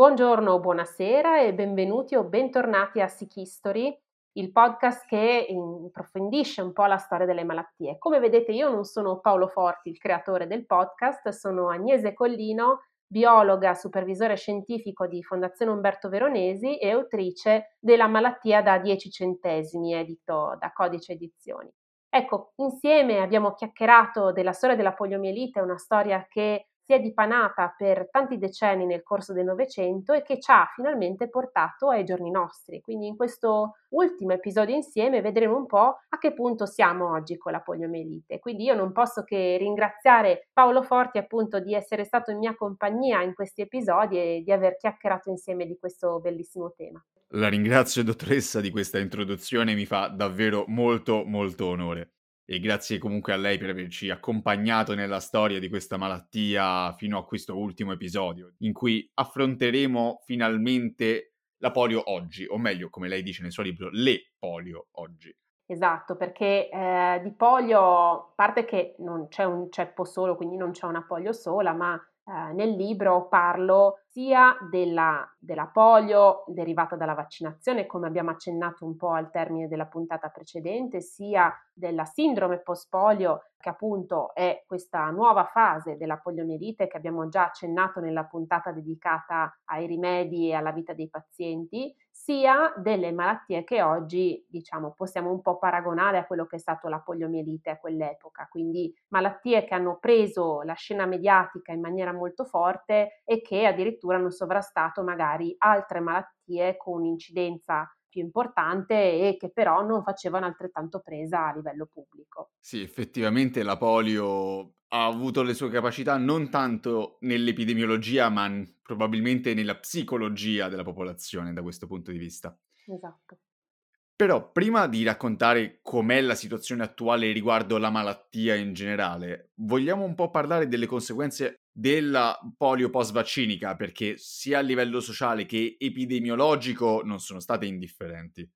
Buongiorno, buonasera e benvenuti o bentornati a Sick History, il podcast che approfondisce un po' la storia delle malattie. Come vedete io non sono Paolo Forti, il creatore del podcast, sono Agnese Collino, biologa, supervisore scientifico di Fondazione Umberto Veronesi e autrice della malattia da 10 centesimi, edito da Codice Edizioni. Ecco, insieme abbiamo chiacchierato della storia della poliomielite, una storia che si è dipanata per tanti decenni nel corso del Novecento e che ci ha finalmente portato ai giorni nostri. Quindi in questo ultimo episodio insieme vedremo un po' a che punto siamo oggi con la poliomielite. Quindi io non posso che ringraziare Paolo Forti appunto di essere stato in mia compagnia in questi episodi e di aver chiacchierato insieme di questo bellissimo tema. La ringrazio dottoressa di questa introduzione, mi fa davvero molto molto onore e grazie comunque a lei per averci accompagnato nella storia di questa malattia fino a questo ultimo episodio, in cui affronteremo finalmente la polio oggi, o meglio, come lei dice nel suo libro, le polio oggi. Esatto, perché eh, di polio, a parte che non c'è un ceppo solo, quindi non c'è una polio sola, ma eh, nel libro parlo sia della, della, polio derivata dalla vaccinazione, come abbiamo accennato un po' al termine della puntata precedente, sia della sindrome post-polio, che appunto è questa nuova fase della poliomielite che abbiamo già accennato nella puntata dedicata ai rimedi e alla vita dei pazienti, sia delle malattie che oggi diciamo possiamo un po' paragonare a quello che è stato la poliomielite a quell'epoca, quindi malattie che hanno preso la scena mediatica in maniera molto forte e che addirittura hanno sovrastato magari altre malattie con un'incidenza più importante e che però non facevano altrettanto presa a livello pubblico. Sì, effettivamente la polio ha avuto le sue capacità non tanto nell'epidemiologia, ma probabilmente nella psicologia della popolazione da questo punto di vista. Esatto. Però prima di raccontare com'è la situazione attuale riguardo la malattia in generale, vogliamo un po' parlare delle conseguenze della polio post-vaccinica, perché sia a livello sociale che epidemiologico non sono state indifferenti.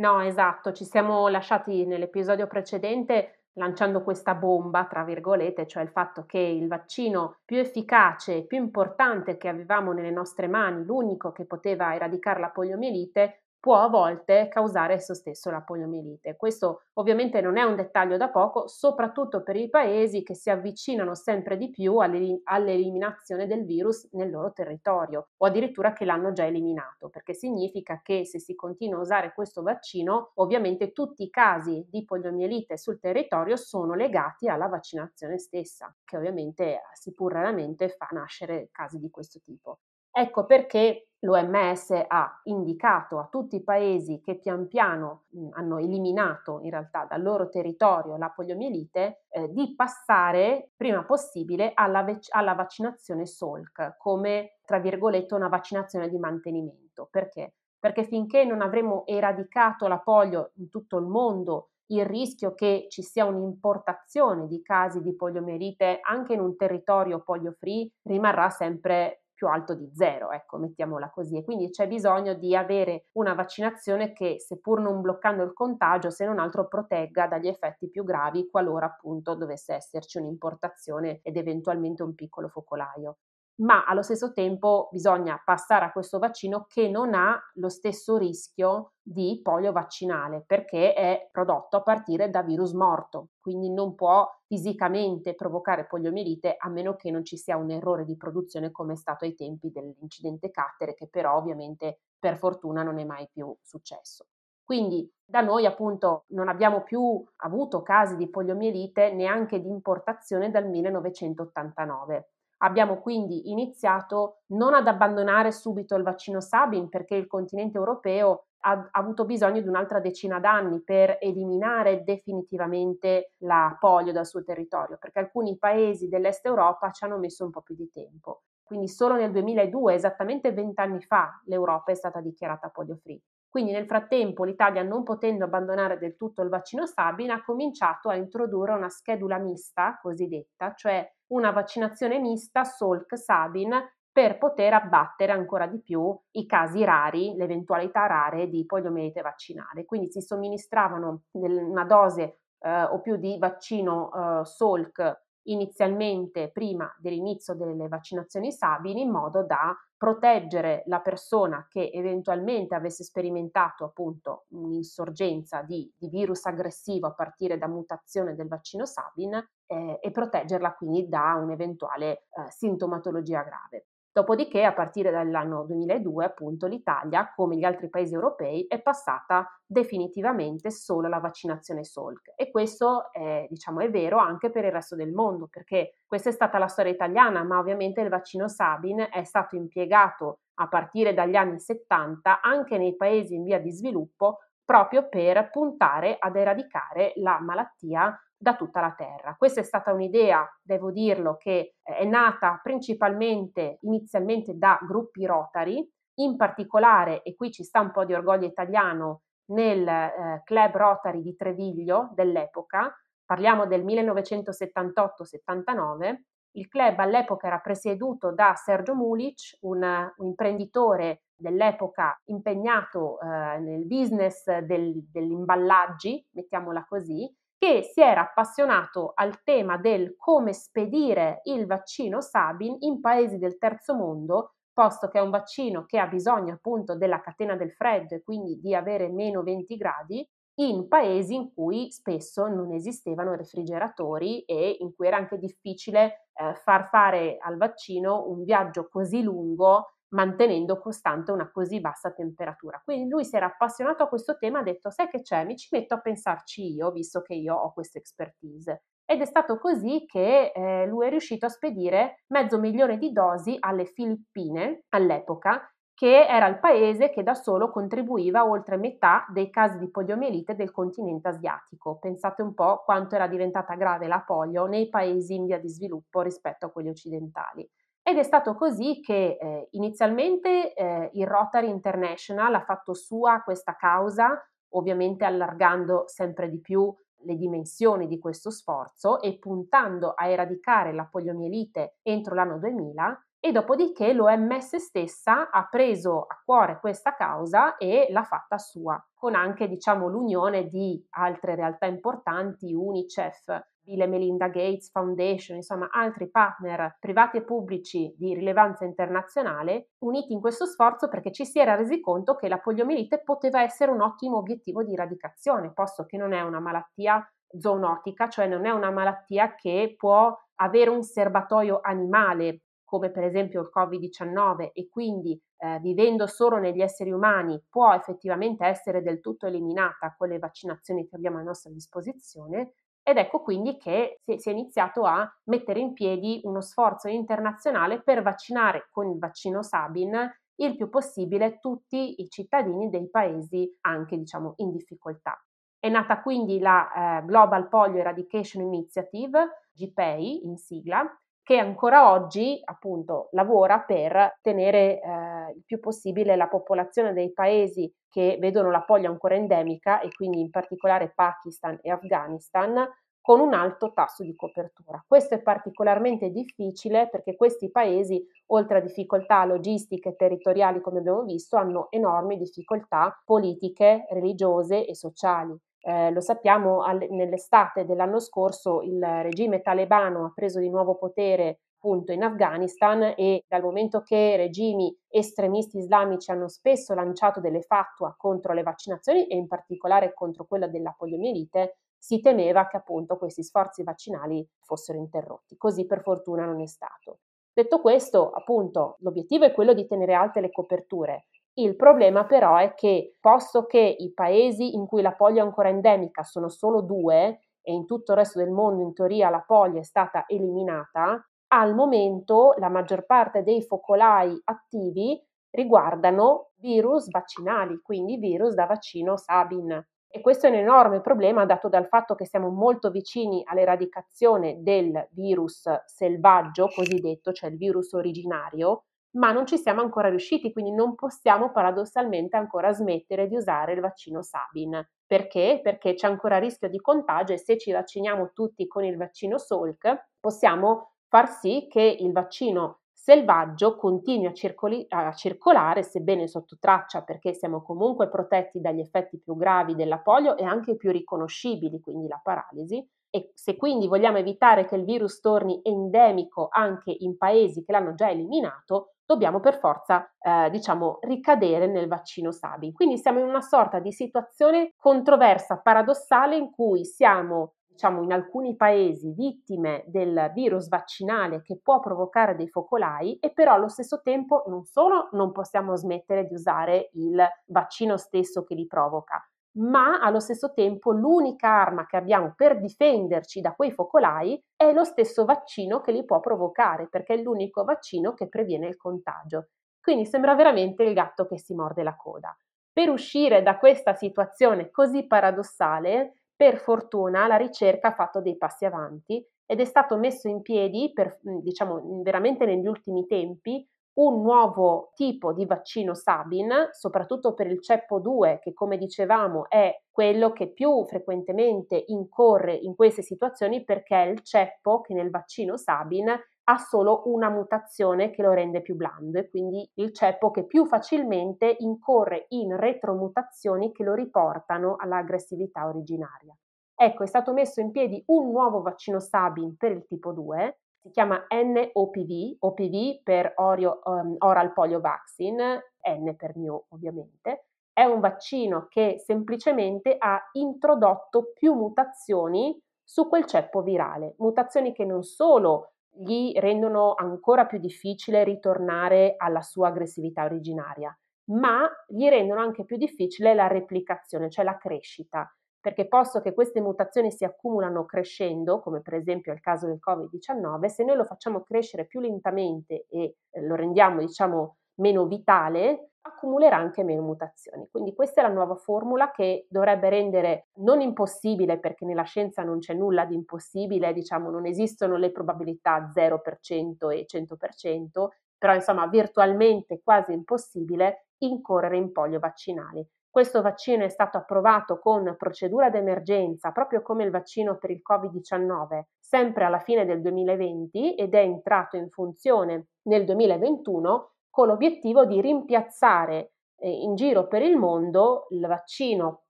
No, esatto, ci siamo lasciati nell'episodio precedente lanciando questa bomba, tra virgolette, cioè il fatto che il vaccino più efficace e più importante che avevamo nelle nostre mani, l'unico che poteva eradicare la poliomielite, può a volte causare esso stesso la poliomielite. Questo ovviamente non è un dettaglio da poco, soprattutto per i paesi che si avvicinano sempre di più all'eliminazione del virus nel loro territorio o addirittura che l'hanno già eliminato, perché significa che se si continua a usare questo vaccino, ovviamente tutti i casi di poliomielite sul territorio sono legati alla vaccinazione stessa, che ovviamente seppur raramente fa nascere casi di questo tipo. Ecco perché l'OMS ha indicato a tutti i paesi che pian piano hanno eliminato in realtà dal loro territorio la poliomielite eh, di passare prima possibile alla, vec- alla vaccinazione SOLC come tra virgolette una vaccinazione di mantenimento. Perché? Perché finché non avremo eradicato la polio in tutto il mondo il rischio che ci sia un'importazione di casi di poliomielite anche in un territorio polio free rimarrà sempre più alto di zero, ecco, mettiamola così. E quindi c'è bisogno di avere una vaccinazione che, seppur non bloccando il contagio, se non altro protegga dagli effetti più gravi qualora appunto dovesse esserci un'importazione ed eventualmente un piccolo focolaio ma allo stesso tempo bisogna passare a questo vaccino che non ha lo stesso rischio di polio vaccinale perché è prodotto a partire da virus morto, quindi non può fisicamente provocare poliomielite a meno che non ci sia un errore di produzione come è stato ai tempi dell'incidente Cattere che però ovviamente per fortuna non è mai più successo. Quindi da noi appunto non abbiamo più avuto casi di poliomielite neanche di importazione dal 1989 Abbiamo quindi iniziato non ad abbandonare subito il vaccino Sabin perché il continente europeo ha avuto bisogno di un'altra decina d'anni per eliminare definitivamente la polio dal suo territorio, perché alcuni paesi dell'est Europa ci hanno messo un po' più di tempo. Quindi solo nel 2002, esattamente vent'anni fa, l'Europa è stata dichiarata polio free. Quindi nel frattempo l'Italia, non potendo abbandonare del tutto il vaccino Sabin, ha cominciato a introdurre una schedula mista cosiddetta, cioè una vaccinazione mista Salk-Sabin per poter abbattere ancora di più i casi rari, le eventualità rare di poliomielite vaccinale. Quindi si somministravano una dose eh, o più di vaccino eh, Salk inizialmente prima dell'inizio delle vaccinazioni Sabin in modo da proteggere la persona che eventualmente avesse sperimentato appunto un'insorgenza di, di virus aggressivo a partire da mutazione del vaccino Sabin eh, e proteggerla quindi da un'eventuale eh, sintomatologia grave. Dopodiché, a partire dall'anno 2002, appunto, l'Italia, come gli altri paesi europei, è passata definitivamente solo alla vaccinazione Salk. E questo è, diciamo, è vero anche per il resto del mondo, perché questa è stata la storia italiana, ma ovviamente il vaccino Sabin è stato impiegato a partire dagli anni 70 anche nei paesi in via di sviluppo proprio per puntare ad eradicare la malattia da tutta la Terra. Questa è stata un'idea, devo dirlo, che eh, è nata principalmente inizialmente da gruppi Rotary, in particolare, e qui ci sta un po' di orgoglio italiano, nel eh, Club Rotary di Treviglio dell'epoca, parliamo del 1978-79, il club all'epoca era presieduto da Sergio Mulic, un, un imprenditore dell'epoca impegnato eh, nel business del, degli imballaggi, mettiamola così, che si era appassionato al tema del come spedire il vaccino Sabin in paesi del terzo mondo, posto che è un vaccino che ha bisogno appunto della catena del freddo e quindi di avere meno 20 gradi, in paesi in cui spesso non esistevano refrigeratori e in cui era anche difficile eh, far fare al vaccino un viaggio così lungo mantenendo costante una così bassa temperatura. Quindi lui si era appassionato a questo tema, ha detto sai che c'è, mi ci metto a pensarci io, visto che io ho questa expertise. Ed è stato così che eh, lui è riuscito a spedire mezzo milione di dosi alle Filippine all'epoca, che era il paese che da solo contribuiva a oltre metà dei casi di poliomielite del continente asiatico. Pensate un po' quanto era diventata grave la polio nei paesi in via di sviluppo rispetto a quelli occidentali. Ed è stato così che eh, inizialmente eh, il Rotary International ha fatto sua questa causa, ovviamente allargando sempre di più le dimensioni di questo sforzo e puntando a eradicare la poliomielite entro l'anno 2000 e dopodiché l'OMS stessa ha preso a cuore questa causa e l'ha fatta sua, con anche diciamo l'unione di altre realtà importanti, UNICEF, Bill e Melinda Gates Foundation, insomma altri partner privati e pubblici di rilevanza internazionale, uniti in questo sforzo perché ci si era resi conto che la poliomielite poteva essere un ottimo obiettivo di eradicazione, posto che non è una malattia zoonotica, cioè non è una malattia che può avere un serbatoio animale come per esempio il Covid-19 e quindi eh, vivendo solo negli esseri umani può effettivamente essere del tutto eliminata con le vaccinazioni che abbiamo a nostra disposizione, ed ecco quindi che si, è iniziato a mettere in piedi uno sforzo internazionale per vaccinare con il vaccino Sabin il più possibile tutti i cittadini dei paesi anche diciamo in difficoltà. È nata quindi la eh, Global Polio Eradication Initiative, GPEI in sigla, che ancora oggi appunto lavora per tenere eh, il più possibile la popolazione dei paesi che vedono la polio ancora endemica e quindi in particolare Pakistan e Afghanistan con un alto tasso di copertura. Questo è particolarmente difficile perché questi paesi, oltre a difficoltà logistiche e territoriali come abbiamo visto, hanno enormi difficoltà politiche, religiose e sociali. Eh, lo sappiamo, all- nell'estate dell'anno scorso il regime talebano ha preso di nuovo potere appunto in Afghanistan e dal momento che regimi estremisti islamici hanno spesso lanciato delle fatwa contro le vaccinazioni e in particolare contro quella della poliomielite, si temeva che appunto questi sforzi vaccinali fossero interrotti. Così per fortuna non è stato. Detto questo, appunto, l'obiettivo è quello di tenere alte le coperture, il problema però è che, posto che i paesi in cui la polio è ancora endemica sono solo due e in tutto il resto del mondo in teoria la polio è stata eliminata, al momento la maggior parte dei focolai attivi riguardano virus vaccinali, quindi virus da vaccino Sabin. E questo è un enorme problema dato dal fatto che siamo molto vicini all'eradicazione del virus selvaggio cosiddetto, cioè il virus originario, ma non ci siamo ancora riusciti, quindi non possiamo paradossalmente ancora smettere di usare il vaccino Sabin. Perché? Perché c'è ancora rischio di contagio e se ci vacciniamo tutti con il vaccino Salk possiamo far sì che il vaccino selvaggio continui a, circoli, a, circolare, sebbene sotto traccia, perché siamo comunque protetti dagli effetti più gravi della polio e anche più riconoscibili, quindi la paralisi, e se quindi vogliamo evitare che il virus torni endemico anche in paesi che l'hanno già eliminato, dobbiamo per forza, eh, diciamo, ricadere nel vaccino Sabin. Quindi siamo in una sorta di situazione controversa, paradossale, in cui siamo diciamo, in alcuni paesi vittime del virus vaccinale che può provocare dei focolai e però allo stesso tempo non solo non possiamo smettere di usare il vaccino stesso che li provoca, ma allo stesso tempo l'unica arma che abbiamo per difenderci da quei focolai è lo stesso vaccino che li può provocare, perché è l'unico vaccino che previene il contagio. Quindi sembra veramente il gatto che si morde la coda. Per uscire da questa situazione così paradossale, per fortuna la ricerca ha fatto dei passi avanti ed è stato messo in piedi, per, diciamo veramente negli ultimi tempi, un nuovo tipo di vaccino Sabin, soprattutto per il ceppo 2, che come dicevamo è quello che più frequentemente incorre in queste situazioni perché è il ceppo che nel vaccino Sabin ha solo una mutazione che lo rende più blando e quindi il ceppo che più facilmente incorre in retromutazioni che lo riportano all'aggressività originaria. Ecco, è stato messo in piedi un nuovo vaccino Sabin per il tipo 2 si chiama NOPV, OPV per Oreo, um, Oral Polio Vaccine, N per New ovviamente, è un vaccino che semplicemente ha introdotto più mutazioni su quel ceppo virale, mutazioni che non solo gli rendono ancora più difficile ritornare alla sua aggressività originaria, ma gli rendono anche più difficile la replicazione, cioè la crescita perché posto che queste mutazioni si accumulano crescendo, come per esempio è il caso del Covid-19, se noi lo facciamo crescere più lentamente e eh, lo rendiamo, diciamo, meno vitale, accumulerà anche meno mutazioni. Quindi questa è la nuova formula che dovrebbe rendere non impossibile, perché nella scienza non c'è nulla di impossibile, diciamo non esistono le probabilità 0% e 100%, però insomma virtualmente quasi impossibile incorrere in polio vaccinali. Questo vaccino è stato approvato con procedura d'emergenza, proprio come il vaccino per il Covid-19, sempre alla fine del 2020 ed è entrato in funzione nel 2021 con l'obiettivo di rimpiazzare eh, in giro per il mondo il vaccino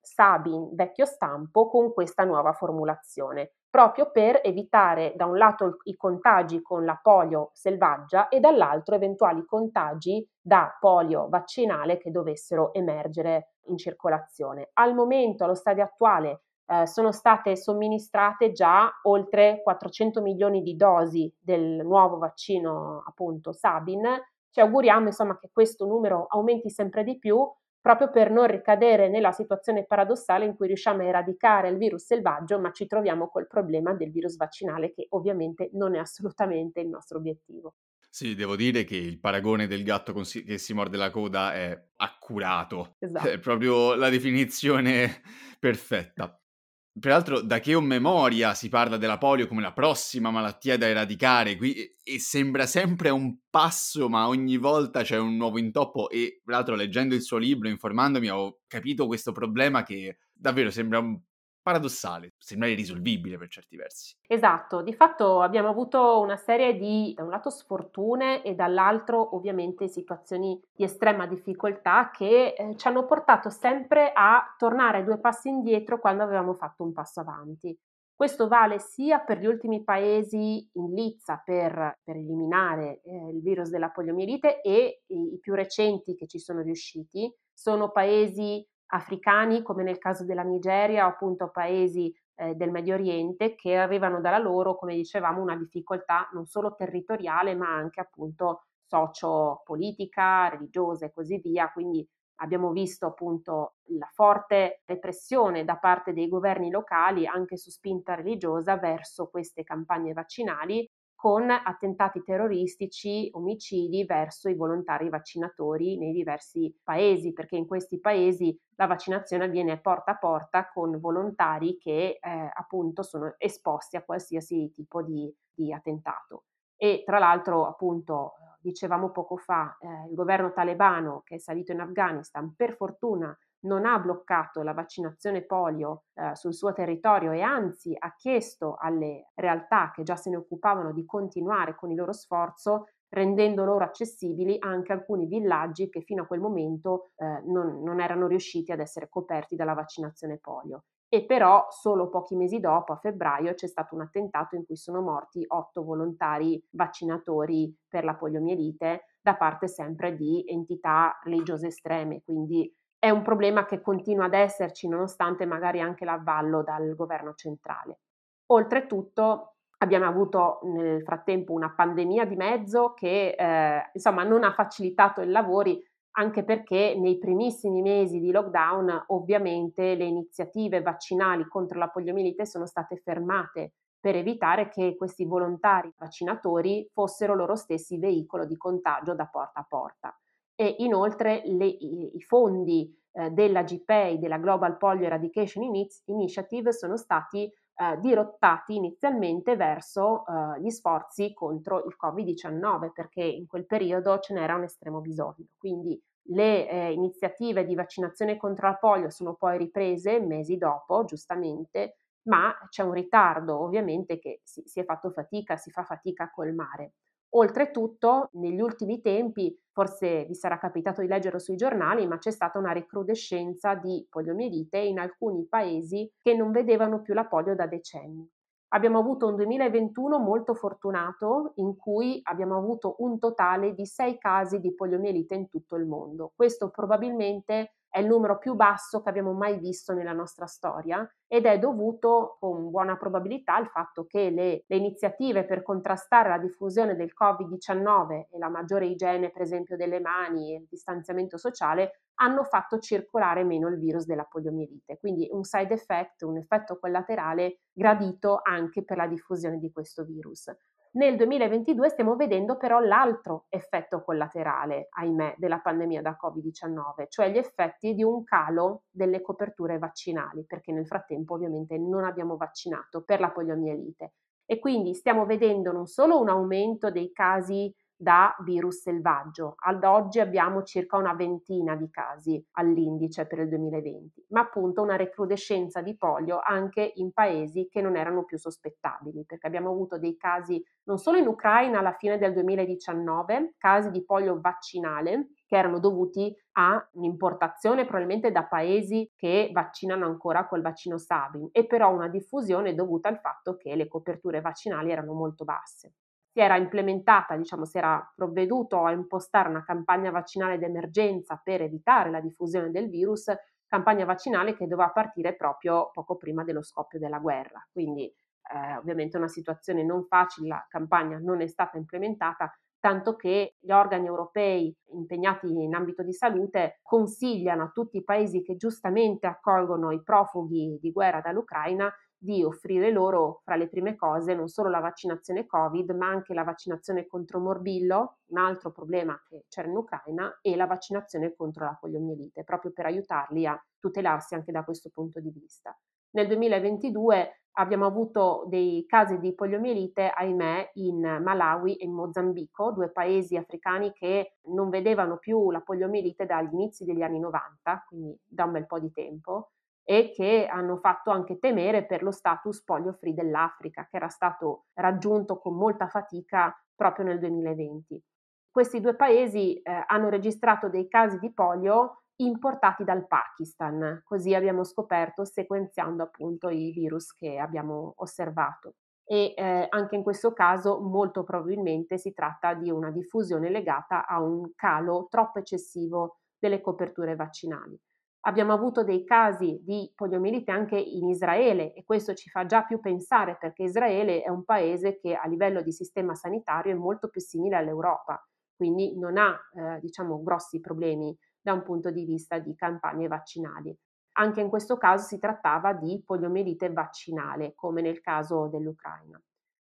Sabin vecchio stampo con questa nuova formulazione proprio per evitare da un lato i contagi con la polio selvaggia e dall'altro eventuali contagi da polio vaccinale che dovessero emergere in circolazione. Al momento, allo stadio attuale, eh, sono state somministrate già oltre 400 milioni di dosi del nuovo vaccino appunto Sabin. Ci auguriamo insomma che questo numero aumenti sempre di più proprio per non ricadere nella situazione paradossale in cui riusciamo a eradicare il virus selvaggio, ma ci troviamo col problema del virus vaccinale che ovviamente non è assolutamente il nostro obiettivo. Sì, devo dire che il paragone del gatto si- che si morde la coda è accurato, esatto. è proprio la definizione perfetta. Peraltro, da che ho memoria si parla della polio come la prossima malattia da eradicare qui, e sembra sempre un passo, ma ogni volta c'è un nuovo intoppo. E tra l'altro, leggendo il suo libro, informandomi, ho capito questo problema che davvero sembra un paradossale, sembra irrisolvibile per certi versi. Esatto, di fatto abbiamo avuto una serie di, da un lato, sfortune e dall'altro, ovviamente, situazioni di estrema difficoltà che eh, ci hanno portato sempre a tornare due passi indietro quando avevamo fatto un passo avanti. Questo vale sia per gli ultimi paesi in lizza per, per eliminare eh, il virus della poliomielite e i, i più recenti che ci sono riusciti. Sono paesi africani come nel caso della Nigeria o appunto paesi eh, del Medio Oriente che avevano dalla loro, come dicevamo, una difficoltà non solo territoriale ma anche appunto socio-politica, religiosa e così via. Quindi abbiamo visto appunto la forte repressione da parte dei governi locali anche su spinta religiosa verso queste campagne vaccinali con attentati terroristici, omicidi verso i volontari vaccinatori nei diversi paesi, perché in questi paesi la vaccinazione avviene porta a porta con volontari che eh, appunto sono esposti a qualsiasi tipo di, di, attentato. E tra l'altro, appunto, dicevamo poco fa, eh, il governo talebano che è salito in Afghanistan, per fortuna non ha bloccato la vaccinazione polio eh, sul suo territorio e anzi ha chiesto alle realtà che già se ne occupavano di continuare con il loro sforzo rendendo loro accessibili anche alcuni villaggi che fino a quel momento eh, non, non erano riusciti ad essere coperti dalla vaccinazione polio. e però solo pochi mesi dopo, a febbraio, c'è stato un attentato in cui sono morti otto volontari vaccinatori per la poliomielite da parte sempre di entità religiose estreme, quindi è un problema che continua ad esserci nonostante magari anche l'avvallo dal governo centrale. Oltretutto abbiamo avuto nel frattempo una pandemia di mezzo che eh, insomma non ha facilitato i lavori anche perché nei primissimi mesi di lockdown ovviamente le iniziative vaccinali contro la poliomielite sono state fermate per evitare che questi volontari vaccinatori fossero loro stessi veicolo di contagio da porta a porta. E inoltre le, i, i, fondi eh, della GPEI, della Global Polio Eradication Initiative, sono stati eh, dirottati inizialmente verso eh, gli sforzi contro il Covid-19, perché in quel periodo ce n'era un estremo bisogno. Quindi le eh, iniziative di vaccinazione contro la polio sono poi riprese mesi dopo, giustamente, ma c'è un ritardo ovviamente che si, si è fatto fatica, si fa fatica a colmare. Oltretutto, negli ultimi tempi, forse vi sarà capitato di leggere sui giornali, ma c'è stata una recrudescenza di poliomielite in alcuni paesi che non vedevano più la polio da decenni. Abbiamo avuto un 2021 molto fortunato in cui abbiamo avuto un totale di sei casi di poliomielite in tutto il mondo. Questo probabilmente è il numero più basso che abbiamo mai visto nella nostra storia ed è dovuto con buona probabilità al fatto che le, le iniziative per contrastare la diffusione del Covid-19 e la maggiore igiene per esempio delle mani e il distanziamento sociale hanno fatto circolare meno il virus della poliomielite, quindi un side effect, un effetto collaterale gradito anche per la diffusione di questo virus. Nel 2022 stiamo vedendo però l'altro effetto collaterale, ahimè, della pandemia da Covid-19, cioè gli effetti di un calo delle coperture vaccinali, perché nel frattempo ovviamente non abbiamo vaccinato per la poliomielite. E quindi stiamo vedendo non solo un aumento dei casi da virus selvaggio. Ad oggi abbiamo circa una ventina di casi all'indice per il 2020, ma appunto una recrudescenza di polio anche in paesi che non erano più sospettabili, perché abbiamo avuto dei casi non solo in Ucraina alla fine del 2019, casi di polio vaccinale che erano dovuti a un'importazione probabilmente da paesi che vaccinano ancora col vaccino Sabin e però una diffusione dovuta al fatto che le coperture vaccinali erano molto basse si era implementata, diciamo, si era provveduto a impostare una campagna vaccinale d'emergenza per evitare la diffusione del virus, campagna vaccinale che doveva partire proprio poco prima dello scoppio della guerra. Quindi eh, ovviamente una situazione non facile, la campagna non è stata implementata, tanto che gli organi europei impegnati in ambito di salute consigliano a tutti i paesi che giustamente accolgono i profughi di guerra dall'Ucraina di offrire loro fra le prime cose non solo la vaccinazione Covid, ma anche la vaccinazione contro morbillo, un altro problema che c'era in Ucraina, e la vaccinazione contro la poliomielite, proprio per aiutarli a tutelarsi anche da questo punto di vista. Nel 2022 abbiamo avuto dei casi di poliomielite, ahimè, in Malawi e in Mozambico, due paesi africani che non vedevano più la poliomielite dagli inizi degli anni 90, quindi da un bel po' di tempo e che hanno fatto anche temere per lo status polio free dell'Africa, che era stato raggiunto con molta fatica proprio nel 2020. Questi due paesi eh, hanno registrato dei casi di polio importati dal Pakistan, così abbiamo scoperto sequenziando appunto i virus che abbiamo osservato. E eh, anche in questo caso molto probabilmente si tratta di una diffusione legata a un calo troppo eccessivo delle coperture vaccinali. Abbiamo avuto dei casi di poliomielite anche in Israele e questo ci fa già più pensare perché Israele è un paese che a livello di sistema sanitario è molto più simile all'Europa, quindi non ha eh, diciamo grossi problemi da un punto di vista di campagne vaccinali. Anche in questo caso si trattava di poliomielite vaccinale, come nel caso dell'Ucraina.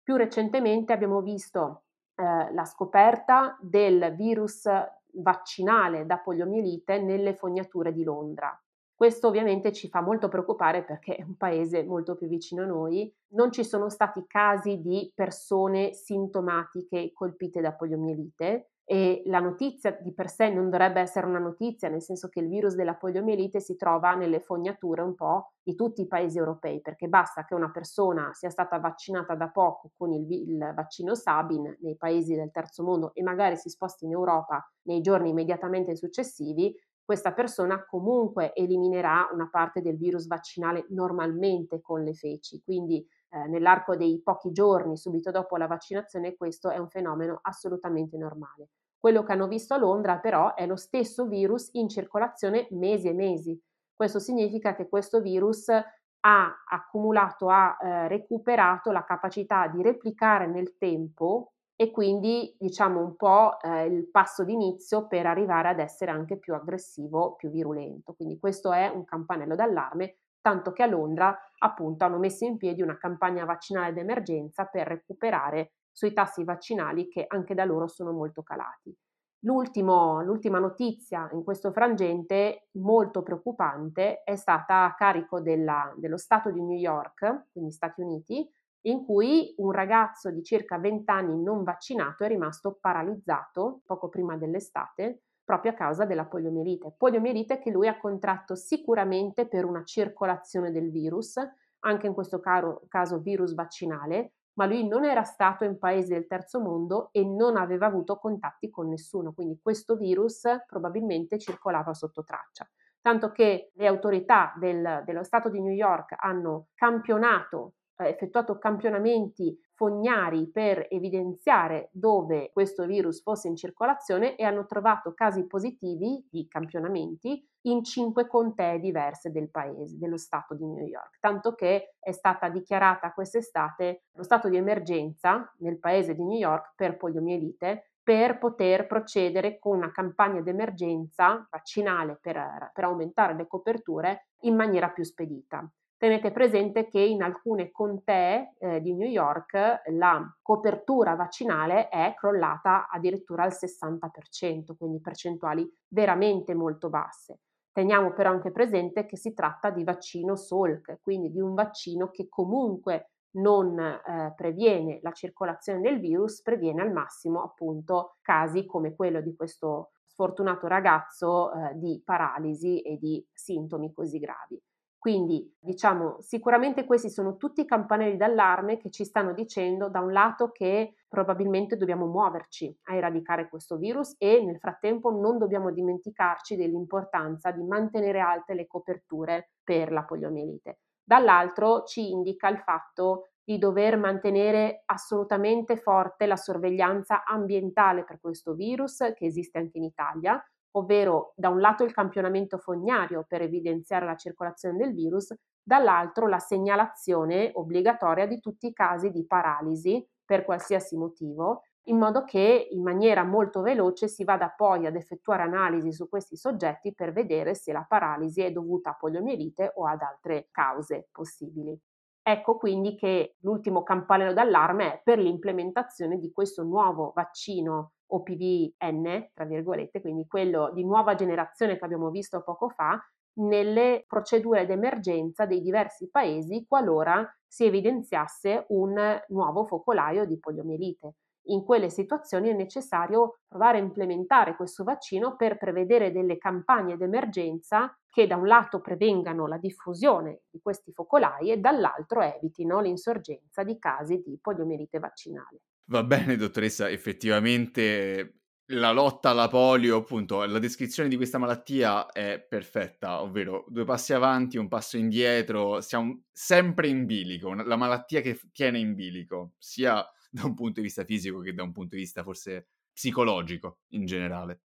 Più recentemente abbiamo visto eh, la scoperta del virus vaccinale da poliomielite nelle fognature di Londra. Questo ovviamente ci fa molto preoccupare perché è un paese molto più vicino a noi. Non ci sono stati casi di persone sintomatiche colpite da poliomielite, e la notizia di per sé non dovrebbe essere una notizia, nel senso che il virus della poliomielite si trova nelle fognature un po' di tutti i paesi europei, perché basta che una persona sia stata vaccinata da poco con il, il vaccino Sabin nei paesi del terzo mondo e magari si sposti in Europa nei giorni immediatamente successivi, questa persona comunque eliminerà una parte del virus vaccinale normalmente con le feci, quindi eh, nell'arco dei pochi giorni subito dopo la vaccinazione questo è un fenomeno assolutamente normale. Quello che hanno visto a Londra però è lo stesso virus in circolazione mesi e mesi. Questo significa che questo virus ha accumulato, ha eh, recuperato la capacità di replicare nel tempo e quindi diciamo un po' eh, il passo d'inizio per arrivare ad essere anche più aggressivo, più virulento. Quindi questo è un campanello d'allarme, tanto che a Londra appunto hanno messo in piedi una campagna vaccinale d'emergenza per recuperare sui tassi vaccinali che anche da loro sono molto calati. L'ultimo, l'ultima notizia in questo frangente molto preoccupante è stata a carico della, dello Stato di New York, quindi Stati Uniti, in cui un ragazzo di circa 20 anni non vaccinato è rimasto paralizzato poco prima dell'estate proprio a causa della poliomielite. Poliomielite che lui ha contratto sicuramente per una circolazione del virus, anche in questo caso virus vaccinale, ma lui non era stato in paesi del terzo mondo e non aveva avuto contatti con nessuno, quindi questo virus probabilmente circolava sotto traccia. Tanto che le autorità del, dello Stato di New York hanno campionato, effettuato campionamenti fognari per evidenziare dove questo virus fosse in circolazione e hanno trovato casi positivi di campionamenti in cinque contee diverse del paese, dello stato di New York, tanto che è stata dichiarata quest'estate lo stato di emergenza nel paese di New York per poliomielite per poter procedere con una campagna d'emergenza vaccinale per, per aumentare le coperture in maniera più spedita. Tenete presente che in alcune contee eh, di New York la copertura vaccinale è crollata addirittura al 60%, quindi percentuali veramente molto basse. Teniamo però anche presente che si tratta di vaccino Salk, quindi di un vaccino che comunque non eh, previene la circolazione del virus, previene al massimo appunto casi come quello di questo sfortunato ragazzo eh, di paralisi e di sintomi così gravi. Quindi diciamo sicuramente questi sono tutti i campanelli d'allarme che ci stanno dicendo da un lato che probabilmente dobbiamo muoverci a eradicare questo virus e nel frattempo non dobbiamo dimenticarci dell'importanza di mantenere alte le coperture per la poliomielite. Dall'altro ci indica il fatto di dover mantenere assolutamente forte la sorveglianza ambientale per questo virus che esiste anche in Italia, ovvero da un lato il campionamento fognario per evidenziare la circolazione del virus, dall'altro la segnalazione obbligatoria di tutti i casi di paralisi per qualsiasi motivo, in modo che in maniera molto veloce si vada poi ad effettuare analisi su questi soggetti per vedere se la paralisi è dovuta a poliomielite o ad altre cause possibili. Ecco quindi che l'ultimo campanello d'allarme è per l'implementazione di questo nuovo vaccino OPVN, tra virgolette, quindi quello di nuova generazione che abbiamo visto poco fa, nelle procedure d'emergenza dei diversi paesi qualora si evidenziasse un nuovo focolaio di poliomielite. In quelle situazioni è necessario provare a implementare questo vaccino per prevedere delle campagne d'emergenza che da un lato prevengano la diffusione di questi focolai e dall'altro evitino l'insorgenza di casi di poliomielite vaccinale. Va bene, dottoressa, effettivamente la lotta alla polio, appunto, la descrizione di questa malattia è perfetta, ovvero due passi avanti, un passo indietro, siamo sempre in bilico, la malattia che tiene in bilico, sia da un punto di vista fisico che da un punto di vista forse psicologico in generale.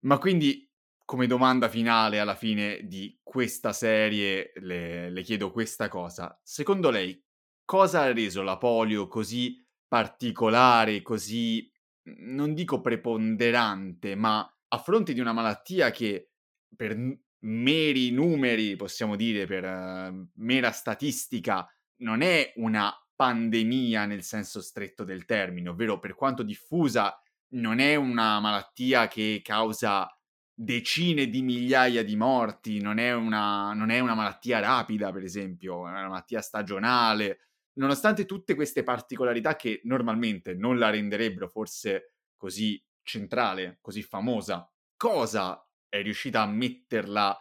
Ma quindi, come domanda finale alla fine di questa serie, le, le chiedo questa cosa. Secondo lei, cosa ha reso la polio così particolare, così non dico preponderante, ma a fronte di una malattia che per meri numeri, possiamo dire, per uh, mera statistica, non è una pandemia nel senso stretto del termine, ovvero per quanto diffusa non è una malattia che causa decine di migliaia di morti, non è una, non è una malattia rapida, per esempio, è una malattia stagionale, nonostante tutte queste particolarità che normalmente non la renderebbero forse così centrale, così famosa, cosa è riuscita a metterla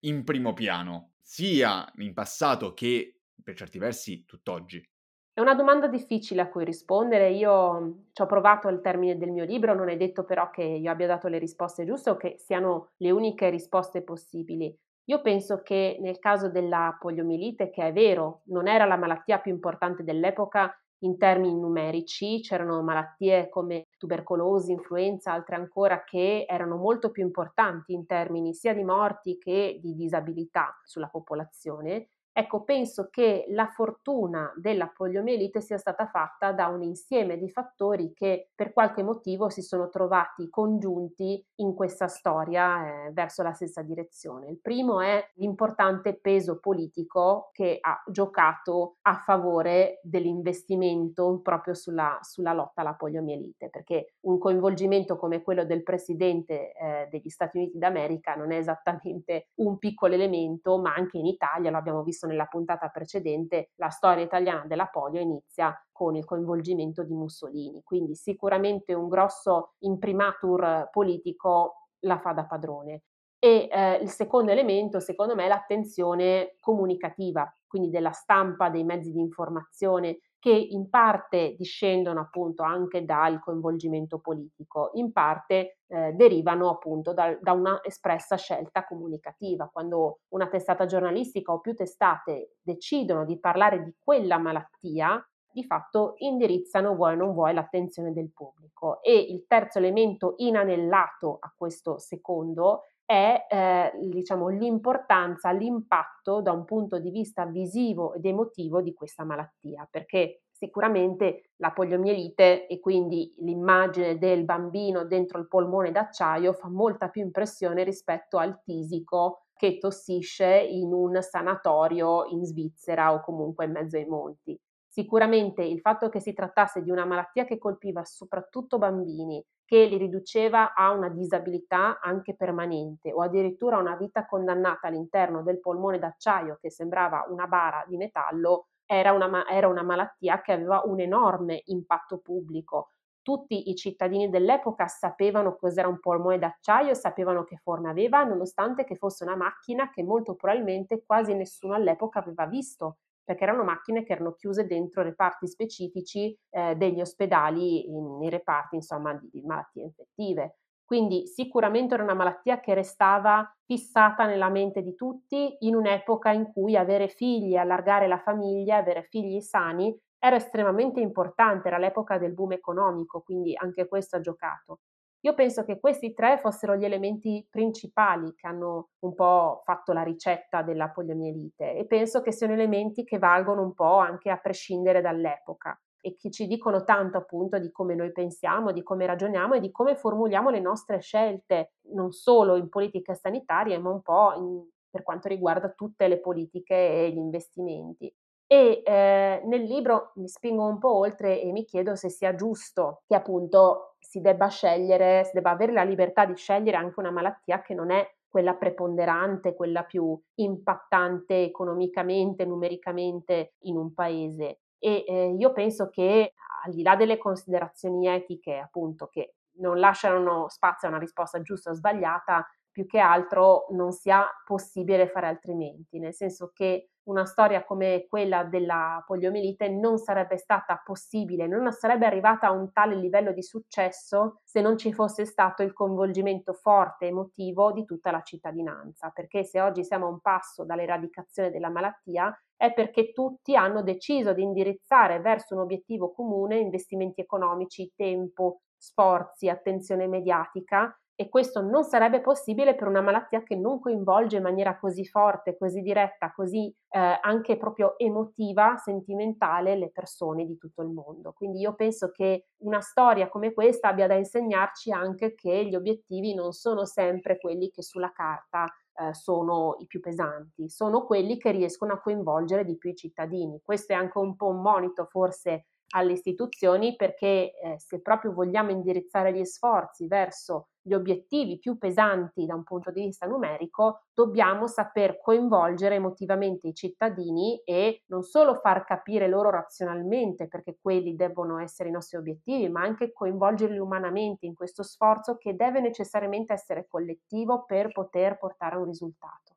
in primo piano, sia in passato che per certi versi tutt'oggi? È una domanda difficile a cui rispondere. Io ci ho provato al termine del mio libro, non è detto però che io abbia dato le risposte giuste o che siano le uniche risposte possibili. Io penso che nel caso della poliomielite, che è vero, non era la malattia più importante dell'epoca in termini numerici, c'erano malattie come tubercolosi, influenza, altre ancora che erano molto più importanti in termini sia di morti che di disabilità sulla popolazione. Ecco, penso che la fortuna della poliomielite sia stata fatta da un insieme di fattori che per qualche motivo si sono trovati congiunti in questa storia eh, verso la stessa direzione. Il primo è l'importante peso politico che ha giocato a favore dell'investimento proprio sulla, sulla lotta alla poliomielite, perché un coinvolgimento come quello del presidente eh, degli Stati Uniti d'America non è esattamente un piccolo elemento, ma anche in Italia lo abbiamo visto nella puntata precedente, la storia italiana della polio inizia con il coinvolgimento di Mussolini, quindi sicuramente un grosso imprimatur politico la fa da padrone. E eh, il secondo elemento, secondo me, è l'attenzione comunicativa, quindi della stampa, dei mezzi di informazione, che in parte discendono appunto anche dal coinvolgimento politico, in parte eh, derivano appunto da, da, una espressa scelta comunicativa. Quando una testata giornalistica o più testate decidono di parlare di quella malattia, di fatto indirizzano, vuoi o non vuoi, l'attenzione del pubblico. E il terzo elemento inanellato a questo secondo è eh, diciamo, l'importanza, l'impatto da un punto di vista visivo ed emotivo di questa malattia, perché sicuramente la poliomielite e quindi l'immagine del bambino dentro il polmone d'acciaio fa molta più impressione rispetto al tisico che tossisce in un sanatorio in Svizzera o comunque in mezzo ai monti. Sicuramente il fatto che si trattasse di una malattia che colpiva soprattutto bambini, che li riduceva a una disabilità anche permanente o addirittura a una vita condannata all'interno del polmone d'acciaio che sembrava una bara di metallo, era una, era una malattia che aveva un enorme impatto pubblico. Tutti i cittadini dell'epoca sapevano cos'era un polmone d'acciaio, sapevano che forma aveva, nonostante che fosse una macchina che molto probabilmente quasi nessuno all'epoca aveva visto perché erano macchine che erano chiuse dentro reparti specifici eh, degli ospedali, in, nei reparti insomma di, di malattie infettive. Quindi sicuramente era una malattia che restava fissata nella mente di tutti in un'epoca in cui avere figli, allargare la famiglia, avere figli sani era estremamente importante, era l'epoca del boom economico, quindi anche questo ha giocato. Io penso che questi tre fossero gli elementi principali che hanno un po' fatto la ricetta della poliomielite e penso che siano elementi che valgono un po' anche a prescindere dall'epoca e che ci dicono tanto appunto di come noi pensiamo, di come ragioniamo e di come formuliamo le nostre scelte, non solo in politiche sanitarie, ma un po' in, per quanto riguarda tutte le politiche e gli investimenti. E eh, nel libro mi spingo un po' oltre e mi chiedo se sia giusto che appunto si debba scegliere, si debba avere la libertà di scegliere anche una malattia che non è quella preponderante, quella più impattante economicamente, numericamente in un paese. E eh, io penso che al di là delle considerazioni etiche, appunto, che non lasciano spazio a una risposta giusta o sbagliata, più che altro non sia possibile fare altrimenti, nel senso che una storia come quella della poliomielite non sarebbe stata possibile, non sarebbe arrivata a un tale livello di successo se non ci fosse stato il coinvolgimento forte emotivo di tutta la cittadinanza, perché se oggi siamo a un passo dall'eradicazione della malattia è perché tutti hanno deciso di indirizzare verso un obiettivo comune investimenti economici, tempo, sforzi, attenzione mediatica e questo non sarebbe possibile per una malattia che non coinvolge in maniera così forte, così diretta, così eh, anche proprio emotiva, sentimentale le persone di tutto il mondo. Quindi io penso che una storia come questa abbia da insegnarci anche che gli obiettivi non sono sempre quelli che sulla carta eh, sono i più pesanti, sono quelli che riescono a coinvolgere di più i cittadini. Questo è anche un po' un monito forse alle istituzioni perché eh, se proprio vogliamo indirizzare gli sforzi verso gli obiettivi più pesanti da un punto di vista numerico, dobbiamo saper coinvolgere emotivamente i cittadini e non solo far capire loro razionalmente perché quelli debbono essere i nostri obiettivi, ma anche coinvolgerli umanamente in questo sforzo che deve necessariamente essere collettivo per poter portare a un risultato.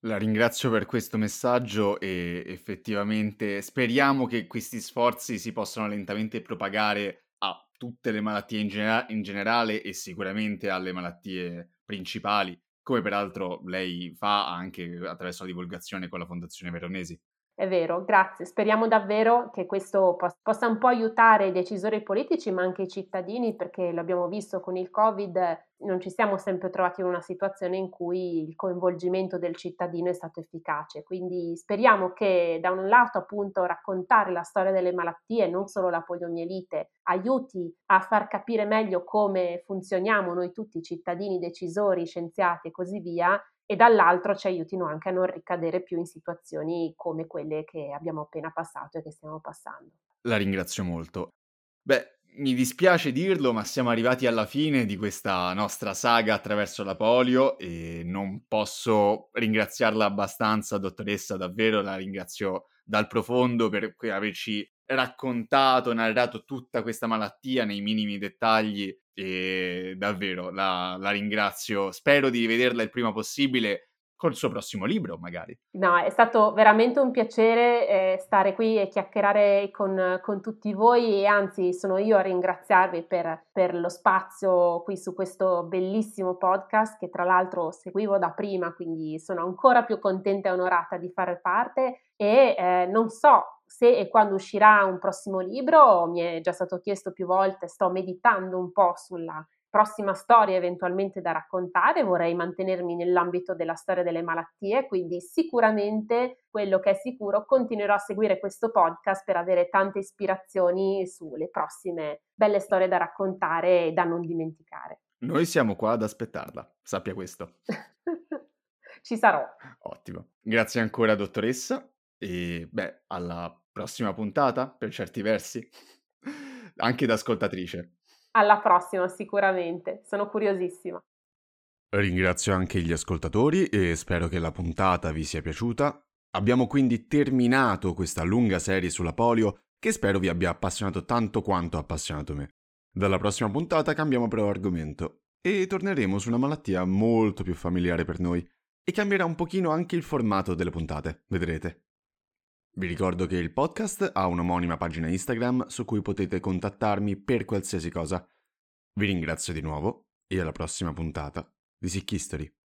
La ringrazio per questo messaggio e effettivamente speriamo che questi sforzi si possano lentamente propagare a tutte le malattie in, genera- in generale e sicuramente alle malattie principali, come peraltro lei fa anche attraverso la divulgazione con la Fondazione Veronesi. È vero, grazie. Speriamo davvero che questo possa un po' aiutare i decisori politici, ma anche i cittadini, perché l'abbiamo visto con il Covid, non ci siamo sempre trovati in una situazione in cui il coinvolgimento del cittadino è stato efficace. Quindi speriamo che da un lato appunto raccontare la storia delle malattie, non solo la poliomielite, aiuti a far capire meglio come funzioniamo noi tutti cittadini, decisori, scienziati e così via, e dall'altro ci aiutino anche a non ricadere più in situazioni come quelle che abbiamo appena passato e che stiamo passando. La ringrazio molto. Beh, mi dispiace dirlo, ma siamo arrivati alla fine di questa nostra saga attraverso la polio e non posso ringraziarla abbastanza, dottoressa, davvero la ringrazio dal profondo per averci raccontato, narrato tutta questa malattia nei minimi dettagli e davvero la, la ringrazio. Spero di rivederla il prima possibile col suo prossimo libro, magari. No, è stato veramente un piacere eh, stare qui e chiacchierare con, con, tutti voi e anzi sono io a ringraziarvi per, per, lo spazio qui su questo bellissimo podcast che tra l'altro seguivo da prima, quindi sono ancora più contenta e onorata di fare parte e eh, non so se e quando uscirà un prossimo libro, mi è già stato chiesto più volte, sto meditando un po' sulla prossima storia eventualmente da raccontare, vorrei mantenermi nell'ambito della storia delle malattie, quindi sicuramente quello che è sicuro continuerò a seguire questo podcast per avere tante ispirazioni sulle prossime belle storie da raccontare e da non dimenticare. Noi siamo qua ad aspettarla, sappia questo. Ci sarò. Ottimo. Grazie ancora dottoressa e beh, alla prossima puntata per certi versi, anche da ascoltatrice. Alla prossima, sicuramente. Sono curiosissima. Ringrazio anche gli ascoltatori e spero che la puntata vi sia piaciuta. Abbiamo quindi terminato questa lunga serie sulla polio che spero vi abbia appassionato tanto quanto ha appassionato me. Dalla prossima puntata cambiamo però argomento e torneremo su una malattia molto più familiare per noi e cambierà un pochino anche il formato delle puntate, vedrete. Vi ricordo che il podcast ha un'omonima pagina Instagram su cui potete contattarmi per qualsiasi cosa. Vi ringrazio di nuovo e alla prossima puntata di Sick History.